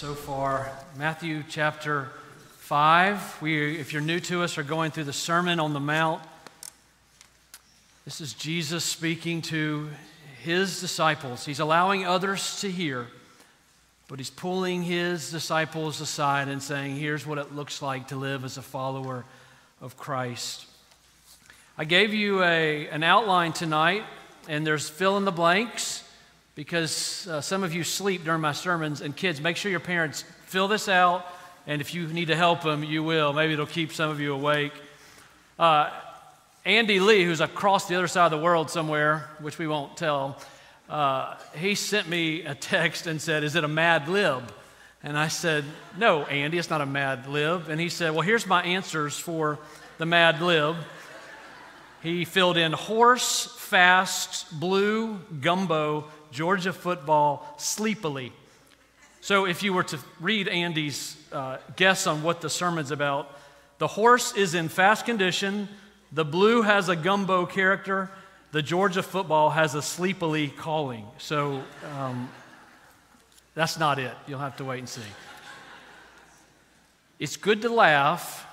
so far. Matthew chapter 5. We, if you're new to us, are going through the Sermon on the Mount. This is Jesus speaking to his disciples. He's allowing others to hear, but he's pulling his disciples aside and saying, Here's what it looks like to live as a follower of Christ. I gave you a, an outline tonight, and there's fill in the blanks because uh, some of you sleep during my sermons. And kids, make sure your parents fill this out. And if you need to help them, you will. Maybe it'll keep some of you awake. Uh, Andy Lee, who's across the other side of the world somewhere, which we won't tell, uh, he sent me a text and said, Is it a mad lib? And I said, No, Andy, it's not a mad lib. And he said, Well, here's my answers for the mad lib. He filled in horse, fast, blue, gumbo, Georgia football sleepily. So, if you were to read Andy's uh, guess on what the sermon's about, the horse is in fast condition, the blue has a gumbo character, the Georgia football has a sleepily calling. So, um, that's not it. You'll have to wait and see. It's good to laugh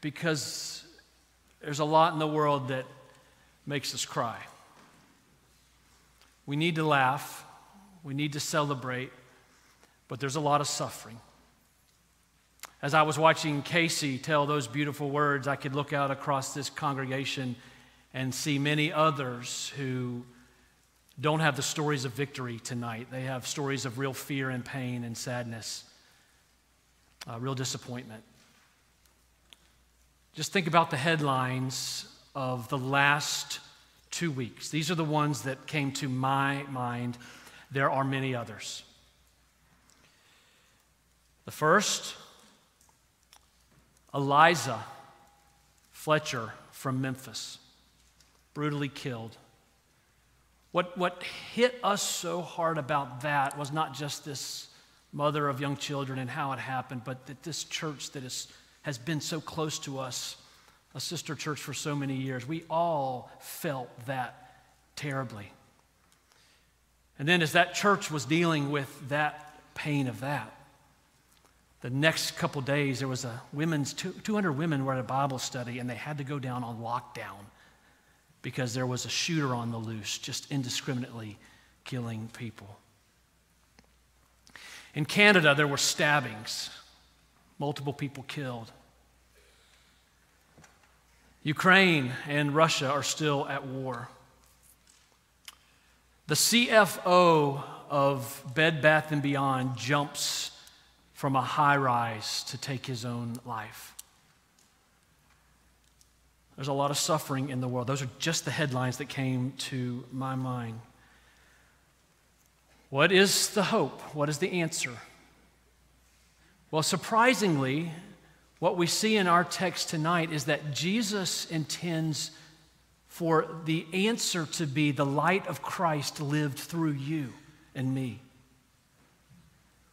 because there's a lot in the world that makes us cry. We need to laugh, we need to celebrate, but there's a lot of suffering. As I was watching Casey tell those beautiful words, I could look out across this congregation and see many others who don't have the stories of victory tonight. They have stories of real fear and pain and sadness, uh, real disappointment. Just think about the headlines of the last two weeks. These are the ones that came to my mind. There are many others. The first, Eliza Fletcher from Memphis, brutally killed. What, what hit us so hard about that was not just this mother of young children and how it happened, but that this church that is, has been so close to us a sister church for so many years. We all felt that terribly. And then, as that church was dealing with that pain of that, the next couple days, there was a women's, 200 women were at a Bible study, and they had to go down on lockdown because there was a shooter on the loose, just indiscriminately killing people. In Canada, there were stabbings, multiple people killed. Ukraine and Russia are still at war. The CFO of Bed Bath and Beyond jumps from a high rise to take his own life. There's a lot of suffering in the world. Those are just the headlines that came to my mind. What is the hope? What is the answer? Well, surprisingly, what we see in our text tonight is that Jesus intends for the answer to be the light of Christ lived through you and me.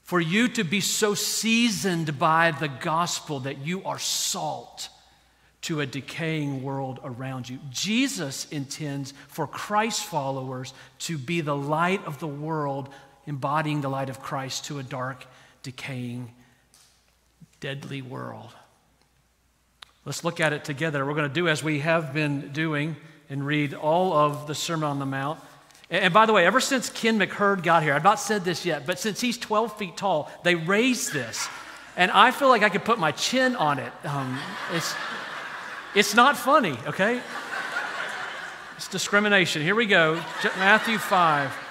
For you to be so seasoned by the gospel that you are salt to a decaying world around you. Jesus intends for Christ followers to be the light of the world, embodying the light of Christ to a dark, decaying, deadly world. Let's look at it together. We're going to do as we have been doing and read all of the Sermon on the Mount. And by the way, ever since Ken McHurd got here, I've not said this yet, but since he's 12 feet tall, they raised this. And I feel like I could put my chin on it. Um, it's, it's not funny, okay? It's discrimination. Here we go Matthew 5.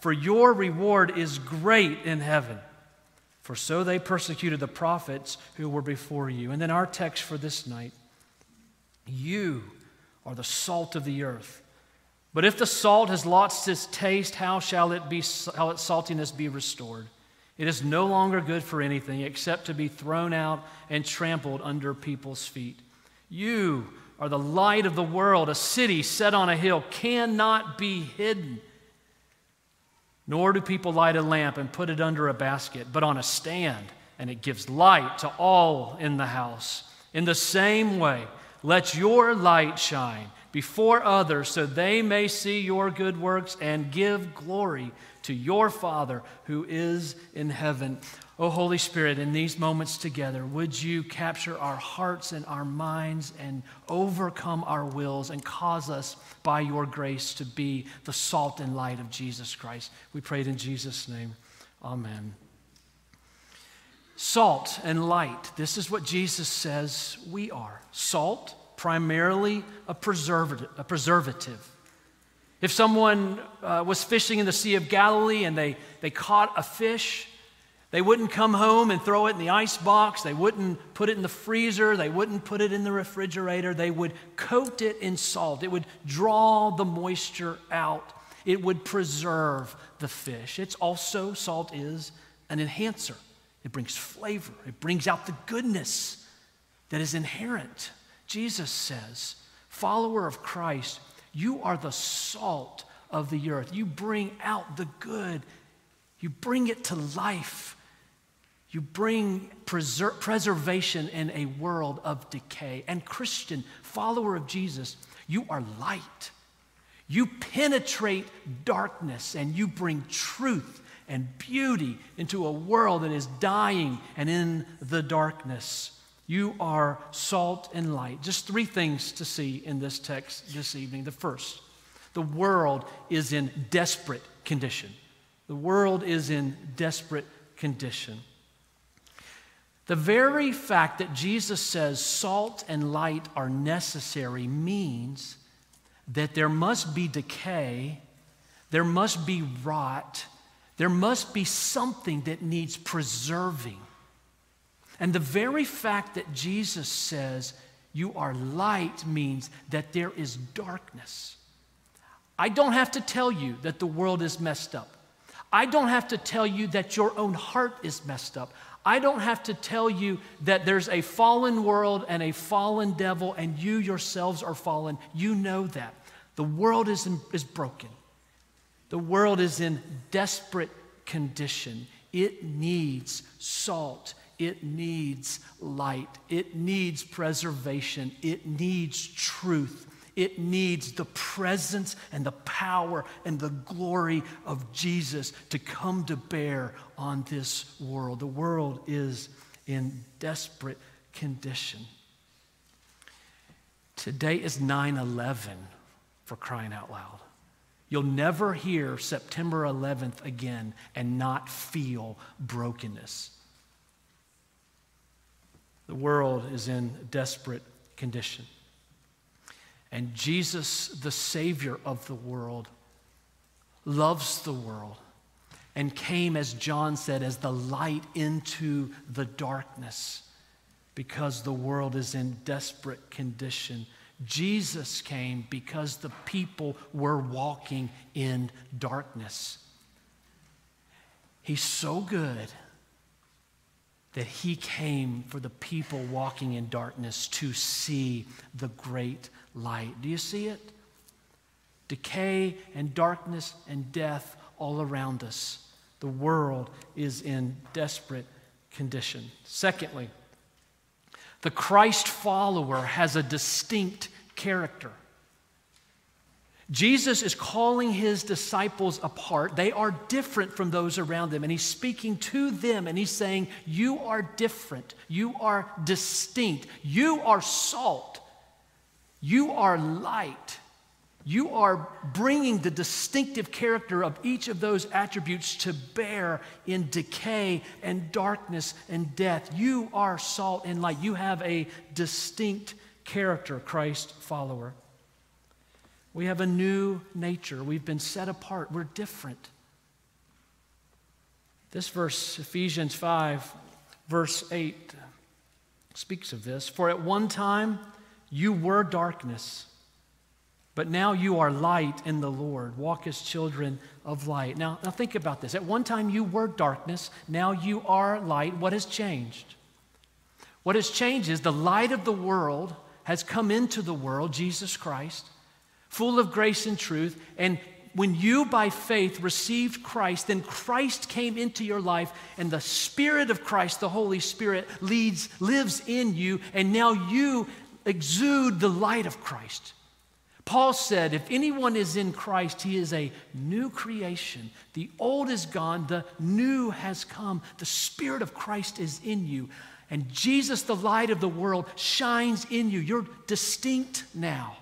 for your reward is great in heaven. For so they persecuted the prophets who were before you. And then our text for this night You are the salt of the earth. But if the salt has lost its taste, how shall it be, how its saltiness be restored? It is no longer good for anything except to be thrown out and trampled under people's feet. You are the light of the world. A city set on a hill cannot be hidden. Nor do people light a lamp and put it under a basket, but on a stand, and it gives light to all in the house. In the same way, let your light shine before others so they may see your good works and give glory to your Father who is in heaven. Oh, Holy Spirit, in these moments together, would you capture our hearts and our minds and overcome our wills and cause us by your grace to be the salt and light of Jesus Christ? We pray it in Jesus' name. Amen. Salt and light. This is what Jesus says we are. Salt, primarily a preservative. A preservative. If someone uh, was fishing in the Sea of Galilee and they, they caught a fish, they wouldn't come home and throw it in the ice box. They wouldn't put it in the freezer. They wouldn't put it in the refrigerator. They would coat it in salt. It would draw the moisture out. It would preserve the fish. It's also, salt is an enhancer. It brings flavor, it brings out the goodness that is inherent. Jesus says, follower of Christ, you are the salt of the earth. You bring out the good, you bring it to life. You bring preser- preservation in a world of decay. And, Christian, follower of Jesus, you are light. You penetrate darkness and you bring truth and beauty into a world that is dying and in the darkness. You are salt and light. Just three things to see in this text this evening. The first, the world is in desperate condition. The world is in desperate condition. The very fact that Jesus says salt and light are necessary means that there must be decay, there must be rot, there must be something that needs preserving. And the very fact that Jesus says you are light means that there is darkness. I don't have to tell you that the world is messed up. I don't have to tell you that your own heart is messed up. I don't have to tell you that there's a fallen world and a fallen devil, and you yourselves are fallen. You know that. The world is, in, is broken, the world is in desperate condition. It needs salt. It needs light. It needs preservation. It needs truth. It needs the presence and the power and the glory of Jesus to come to bear on this world. The world is in desperate condition. Today is 9 11 for crying out loud. You'll never hear September 11th again and not feel brokenness. The world is in desperate condition. And Jesus, the Savior of the world, loves the world and came, as John said, as the light into the darkness because the world is in desperate condition. Jesus came because the people were walking in darkness. He's so good that he came for the people walking in darkness to see the great light. Do you see it? Decay and darkness and death all around us. The world is in desperate condition. Secondly, the Christ follower has a distinct character. Jesus is calling his disciples apart. They are different from those around them. And he's speaking to them and he's saying, You are different. You are distinct. You are salt. You are light. You are bringing the distinctive character of each of those attributes to bear in decay and darkness and death. You are salt and light. You have a distinct character, Christ follower. We have a new nature. We've been set apart. We're different. This verse, Ephesians 5, verse 8, speaks of this. For at one time you were darkness, but now you are light in the Lord. Walk as children of light. Now, now think about this. At one time you were darkness, now you are light. What has changed? What has changed is the light of the world has come into the world, Jesus Christ, full of grace and truth, and when you by faith received Christ, then Christ came into your life, and the Spirit of Christ, the Holy Spirit, leads, lives in you, and now you exude the light of Christ. Paul said, If anyone is in Christ, he is a new creation. The old is gone, the new has come. The Spirit of Christ is in you. And Jesus, the light of the world, shines in you. You're distinct now.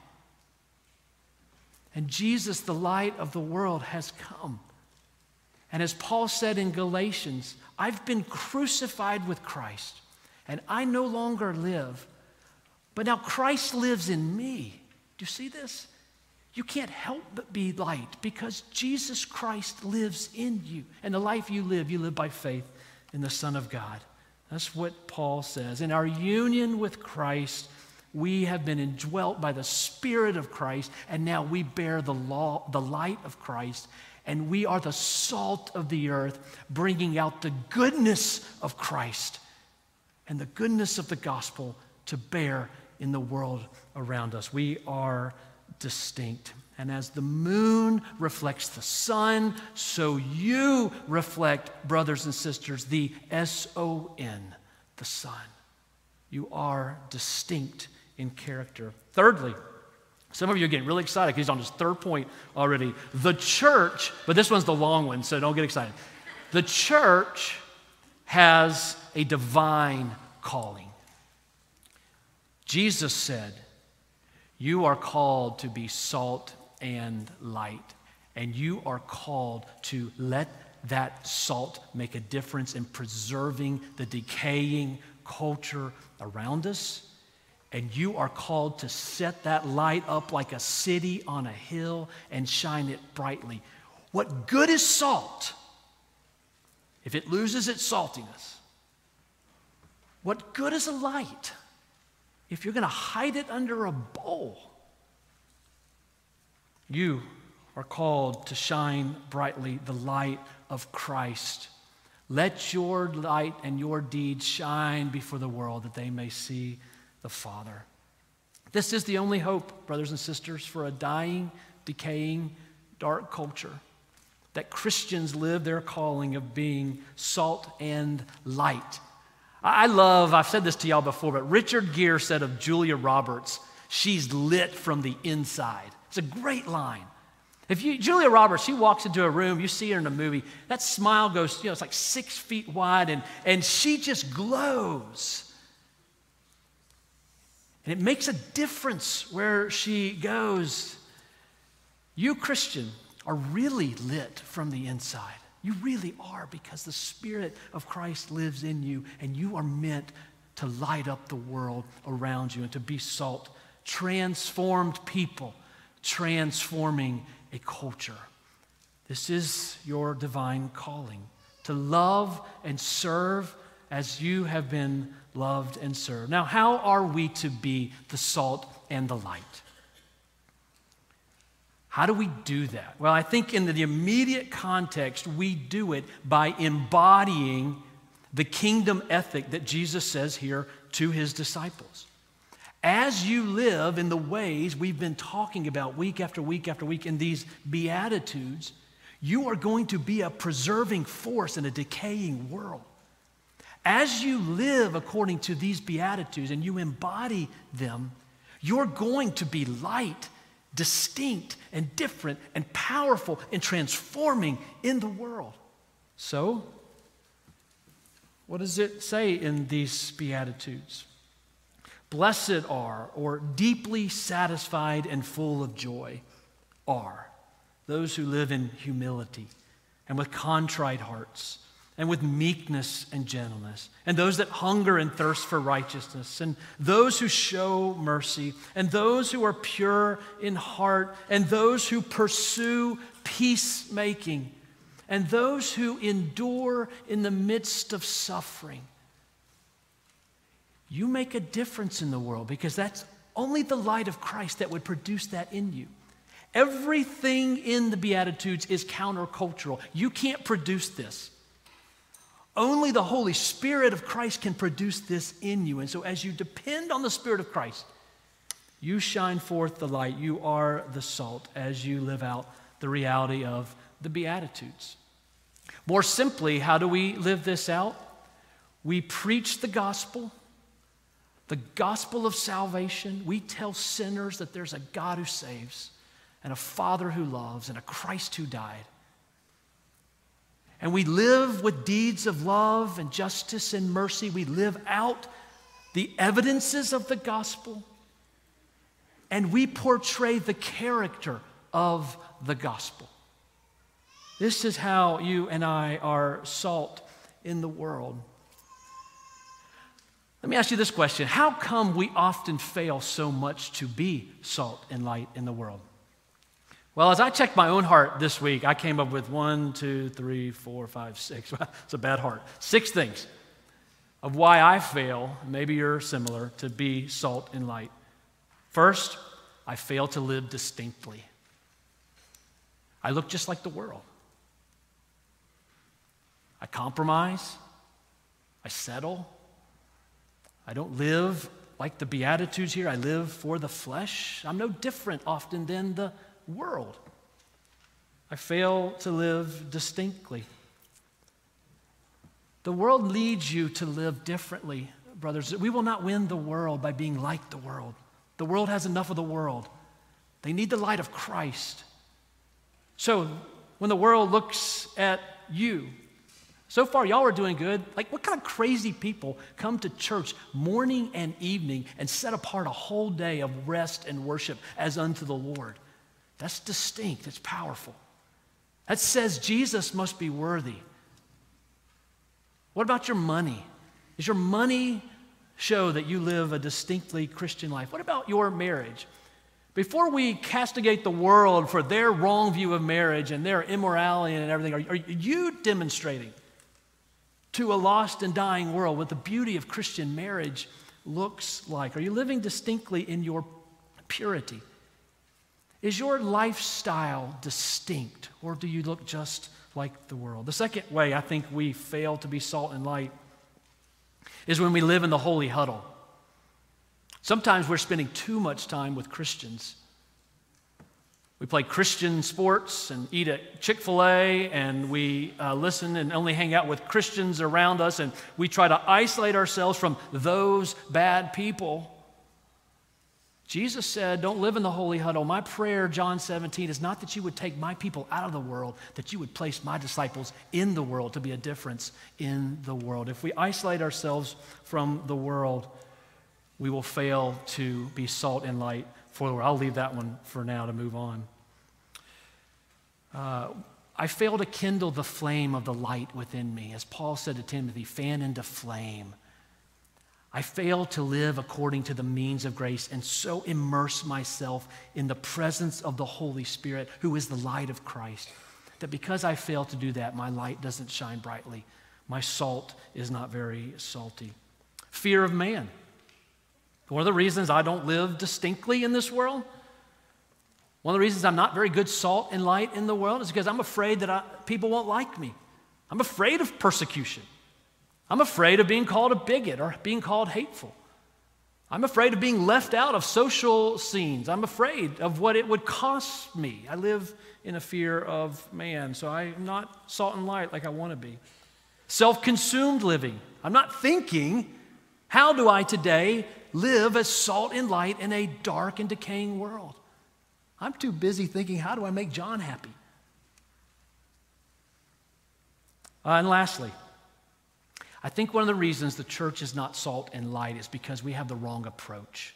And Jesus, the light of the world, has come. And as Paul said in Galatians, I've been crucified with Christ, and I no longer live, but now Christ lives in me. Do you see this? You can't help but be light because Jesus Christ lives in you. And the life you live, you live by faith in the Son of God. That's what Paul says. In our union with Christ, we have been indwelt by the Spirit of Christ, and now we bear the, law, the light of Christ, and we are the salt of the earth, bringing out the goodness of Christ and the goodness of the gospel to bear in the world around us. We are distinct. And as the moon reflects the sun, so you reflect, brothers and sisters, the S O N, the sun. You are distinct in character. Thirdly, some of you are getting really excited because he's on his third point already. The church, but this one's the long one, so don't get excited. The church has a divine calling. Jesus said, You are called to be salt and light, and you are called to let that salt make a difference in preserving the decaying culture around us and you are called to set that light up like a city on a hill and shine it brightly. What good is salt if it loses its saltiness? What good is a light if you're going to hide it under a bowl? You are called to shine brightly the light of Christ. Let your light and your deeds shine before the world that they may see the Father. This is the only hope, brothers and sisters, for a dying, decaying, dark culture that Christians live their calling of being salt and light. I love, I've said this to y'all before, but Richard Gere said of Julia Roberts, she's lit from the inside. It's a great line. If you, Julia Roberts, she walks into a room, you see her in a movie, that smile goes, you know, it's like six feet wide, and, and she just glows. And it makes a difference where she goes. You, Christian, are really lit from the inside. You really are because the Spirit of Christ lives in you, and you are meant to light up the world around you and to be salt. Transformed people, transforming a culture. This is your divine calling to love and serve as you have been loved and served. Now, how are we to be the salt and the light? How do we do that? Well, I think in the immediate context, we do it by embodying the kingdom ethic that Jesus says here to his disciples. As you live in the ways we've been talking about week after week after week in these Beatitudes, you are going to be a preserving force in a decaying world. As you live according to these Beatitudes and you embody them, you're going to be light, distinct, and different, and powerful, and transforming in the world. So, what does it say in these Beatitudes? Blessed are, or deeply satisfied and full of joy. are those who live in humility and with contrite hearts and with meekness and gentleness, and those that hunger and thirst for righteousness, and those who show mercy, and those who are pure in heart, and those who pursue peacemaking, and those who endure in the midst of suffering. You make a difference in the world because that's only the light of Christ that would produce that in you. Everything in the Beatitudes is countercultural. You can't produce this. Only the Holy Spirit of Christ can produce this in you. And so, as you depend on the Spirit of Christ, you shine forth the light. You are the salt as you live out the reality of the Beatitudes. More simply, how do we live this out? We preach the gospel, the gospel of salvation. We tell sinners that there's a God who saves, and a Father who loves, and a Christ who died and we live with deeds of love and justice and mercy. We live out the evidences of the gospel, and we portray the character of the gospel. This is how you and I are salt in the world. Let me ask you this question How come we often fail so much to be salt and light in the world? Well, as I checked my own heart this week, I came up with one, two, three, four, five, six. it's a bad heart. Six things of why I fail, maybe you're similar, to be salt and light. First, I fail to live distinctly. I look just like the world. I compromise. I settle. I don't live like the Beatitudes here. I live for the flesh. I'm no different often than the world. I fail to live distinctly. The world leads you to live differently, brothers. We will not win the world by being like the world. The world has enough of the world. They need the light of Christ. So when the world looks at you, so far y'all are doing good. Like, what kind of crazy people come to church morning and evening and set apart a whole day of rest and worship as unto the Lord? That's distinct, it's powerful. That says Jesus must be worthy. What about your money? Does your money show that you live a distinctly Christian life? What about your marriage? Before we castigate the world for their wrong view of marriage and their immorality and everything, are, are you demonstrating to a lost and dying world what the beauty of Christian marriage looks like? Are you living distinctly in your purity? Is your lifestyle distinct, or do you look just like the world? The second way I think we fail to be salt and light is when we live in the holy huddle. Sometimes we're spending too much time with Christians. We play Christian sports and eat at Chick fil A, and we uh, listen and only hang out with Christians around us, and we try to isolate ourselves from those bad people. Jesus said, Don't live in the holy huddle. My prayer, John 17, is not that you would take my people out of the world, that you would place my disciples in the world to be a difference in the world. If we isolate ourselves from the world, we will fail to be salt and light for the world. I'll leave that one for now to move on. Uh, I fail to kindle the flame of the light within me. As Paul said to Timothy, fan into flame I fail to live according to the means of grace and so immerse myself in the presence of the Holy Spirit, who is the light of Christ, that because I fail to do that, my light doesn't shine brightly. My salt is not very salty. Fear of man. One of the reasons I don't live distinctly in this world, one of the reasons I'm not very good salt and light in the world is because I'm afraid that I, people won't like me. I'm afraid of persecution. I'm afraid of being called a bigot or being called hateful. I'm afraid of being left out of social scenes. I'm afraid of what it would cost me. I live in a fear of man, so I'm not salt and light like I want to be. Self consumed living. I'm not thinking, how do I today live as salt and light in a dark and decaying world? I'm too busy thinking, how do I make John happy? Uh, and lastly, I think one of the reasons the church is not salt and light is because we have the wrong approach.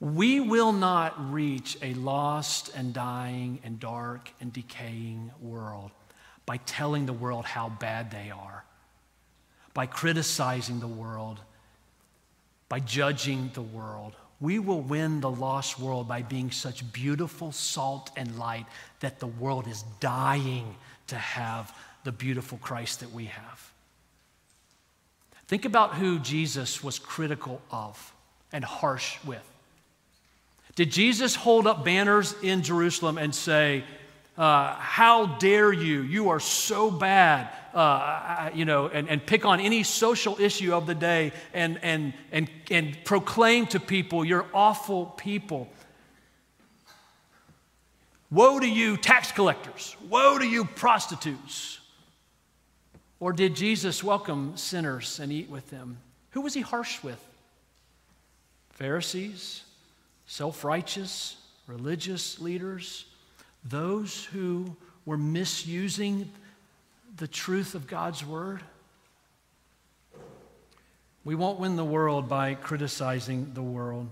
We will not reach a lost and dying and dark and decaying world by telling the world how bad they are, by criticizing the world, by judging the world. We will win the lost world by being such beautiful salt and light that the world is dying to have the beautiful Christ that we have. Think about who Jesus was critical of and harsh with. Did Jesus hold up banners in Jerusalem and say, uh, How dare you? You are so bad. Uh, you know, and, and pick on any social issue of the day and, and, and, and proclaim to people, You're awful people. Woe to you, tax collectors. Woe to you, prostitutes. Or did Jesus welcome sinners and eat with them? Who was he harsh with? Pharisees, self righteous, religious leaders, those who were misusing the truth of God's word. We won't win the world by criticizing the world.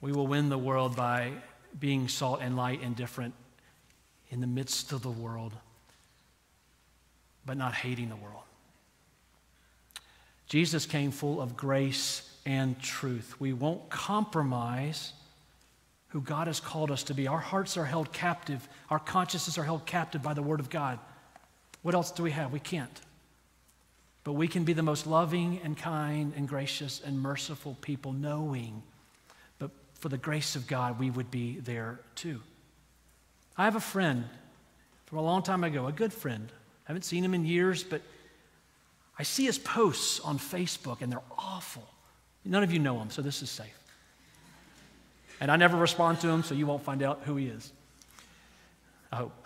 We will win the world by being salt and light and different in the midst of the world, but not hating the world. Jesus came full of grace and truth. We won't compromise who God has called us to be. Our hearts are held captive, our consciences are held captive by the Word of God. What else do we have? We can't. But we can be the most loving and kind and gracious and merciful people, knowing, but for the grace of God, we would be there too. I have a friend from a long time ago, a good friend. I haven't seen him in years, but I see his posts on Facebook and they're awful. None of you know him, so this is safe. And I never respond to him, so you won't find out who he is. I hope.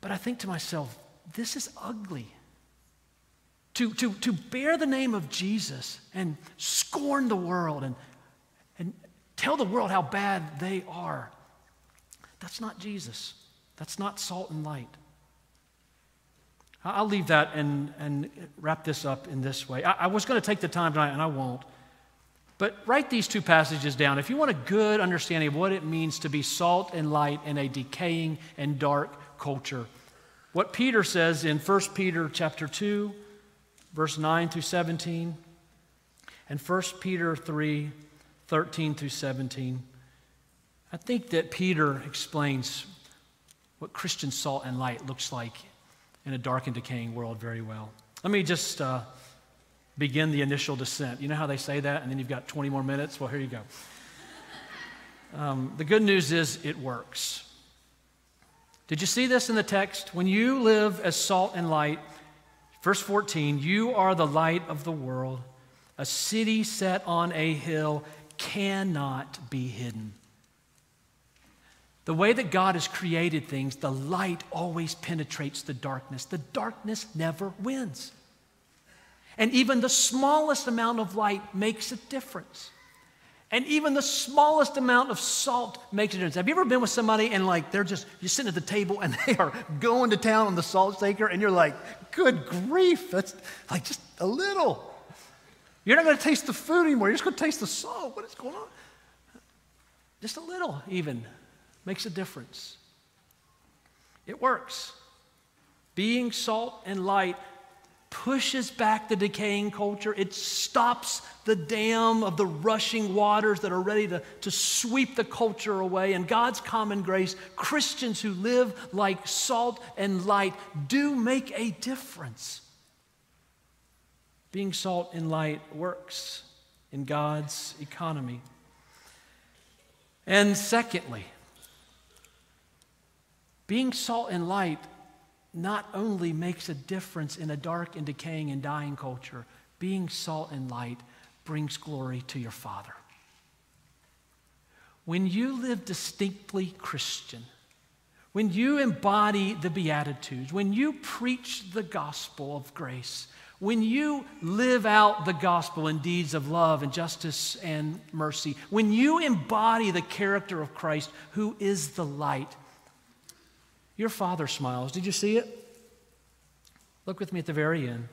But I think to myself, this is ugly. To, to, to bear the name of Jesus and scorn the world and, and tell the world how bad they are, that's not Jesus. That's not salt and light. I'll leave that and, and wrap this up in this way. I, I was going to take the time tonight, and I won't. But write these two passages down. If you want a good understanding of what it means to be salt and light in a decaying and dark culture, what Peter says in 1 Peter chapter 2, verse 9 through 17, and 1 Peter 3, 13 through 17. I think that Peter explains what Christian salt and light looks like in a dark and decaying world very well. Let me just uh, begin the initial descent. You know how they say that, and then you've got 20 more minutes? Well, here you go. Um, the good news is it works. Did you see this in the text? When you live as salt and light, verse 14, you are the light of the world. A city set on a hill cannot be hidden. The way that God has created things, the light always penetrates the darkness. The darkness never wins. And even the smallest amount of light makes a difference. And even the smallest amount of salt makes a difference. Have you ever been with somebody and like they're just, you're sitting at the table and they are going to town on the salt shaker and you're like, good grief, that's like just a little. You're not going to taste the food anymore. You're just going to taste the salt. What is going on? Just a little, even makes a difference. It works. Being salt and light pushes back the decaying culture. It stops the dam of the rushing waters that are ready to, to sweep the culture away. And God's common grace, Christians who live like salt and light do make a difference. Being salt and light works in God's economy. And secondly, being salt and light not only makes a difference in a dark and decaying and dying culture, being salt and light brings glory to your Father. When you live distinctly Christian, when you embody the Beatitudes, when you preach the gospel of grace, when you live out the gospel in deeds of love and justice and mercy, when you embody the character of Christ, who is the light, your father smiles. Did you see it? Look with me at the very end.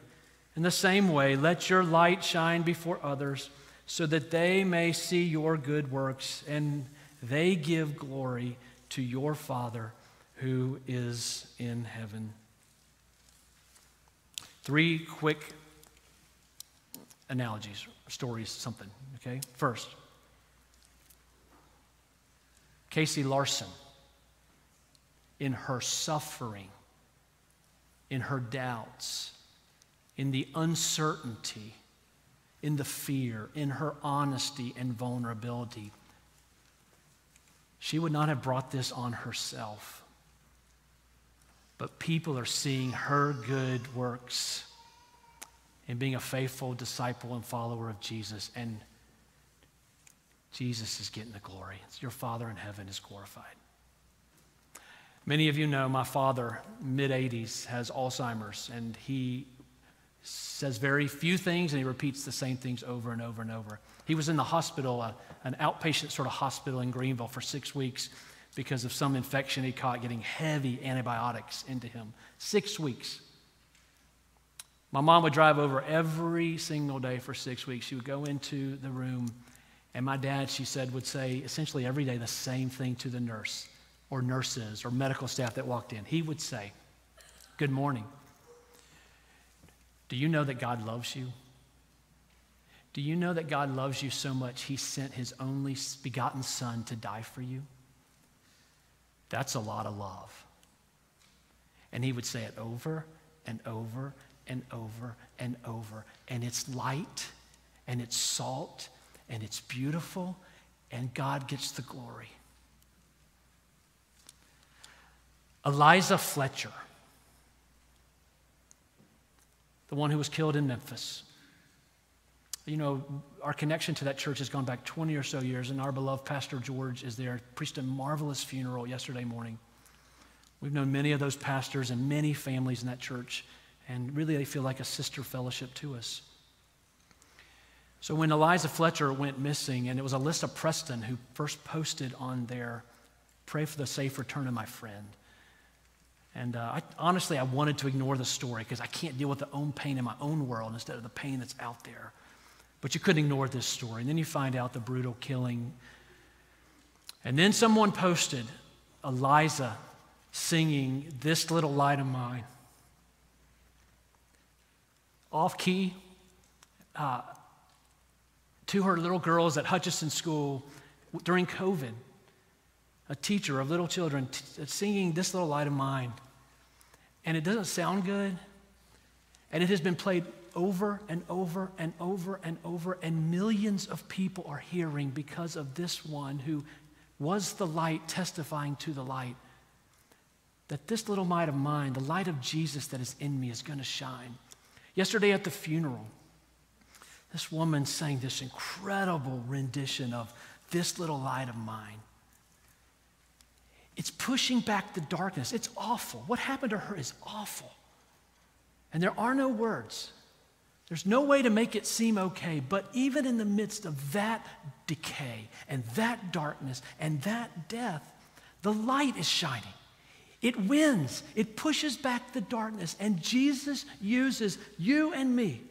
In the same way, let your light shine before others so that they may see your good works and they give glory to your Father who is in heaven. Three quick analogies, stories, something, okay? First, Casey Larson, in her suffering, in her doubts, in the uncertainty, in the fear, in her honesty and vulnerability. She would not have brought this on herself. But people are seeing her good works in being a faithful disciple and follower of Jesus. And Jesus is getting the glory. Your Father in heaven is glorified. Many of you know my father, mid 80s, has Alzheimer's, and he says very few things and he repeats the same things over and over and over. He was in the hospital, an outpatient sort of hospital in Greenville for six weeks because of some infection he caught getting heavy antibiotics into him. Six weeks. My mom would drive over every single day for six weeks. She would go into the room, and my dad, she said, would say essentially every day the same thing to the nurse or nurses or medical staff that walked in. He would say, Good morning. Do you know that God loves you? Do you know that God loves you so much he sent his only begotten Son to die for you? That's a lot of love. And he would say it over and over and over and over. And it's light and it's salt and it's beautiful and God gets the glory. Eliza Fletcher the one who was killed in Memphis. You know, our connection to that church has gone back 20 or so years, and our beloved Pastor George is there, preached a marvelous funeral yesterday morning. We've known many of those pastors and many families in that church, and really they feel like a sister fellowship to us. So when Eliza Fletcher went missing, and it was Alyssa Preston who first posted on there, pray for the safe return of my friend. And uh, I, honestly, I wanted to ignore the story because I can't deal with the own pain in my own world instead of the pain that's out there. But you couldn't ignore this story. And then you find out the brutal killing. And then someone posted Eliza singing This Little Light of Mine. Off key, uh, to her little girls at Hutchison School during COVID. A teacher of little children t- singing This Little Light of Mine and it doesn't sound good, and it has been played over and over and over and over, and millions of people are hearing because of this one who was the light testifying to the light. That this little light of mine, the light of Jesus that is in me, is going to shine. Yesterday at the funeral, this woman sang this incredible rendition of This Little Light of Mine. It's pushing back the darkness. It's awful. What happened to her is awful. And there are no words. There's no way to make it seem okay, but even in the midst of that decay and that darkness and that death, the light is shining. It wins, it pushes back the darkness, and Jesus uses you and me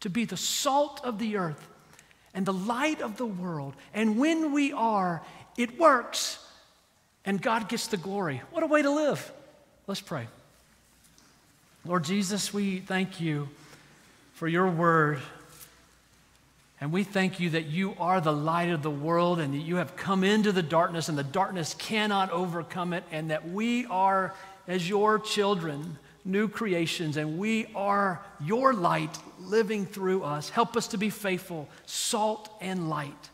to be the salt of the earth and the light of the world. And when we are, it works and God gets the glory. What a way to live. Let's pray. Lord Jesus, we thank you for your word. And we thank you that you are the light of the world and that you have come into the darkness and the darkness cannot overcome it, and that we are, as your children, new creations, and we are your light living through us. Help us to be faithful, salt and light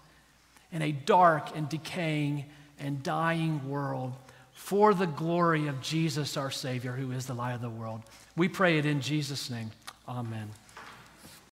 in a dark and decaying and dying world for the glory of Jesus, our Savior, who is the light of the world. We pray it in Jesus' name. Amen.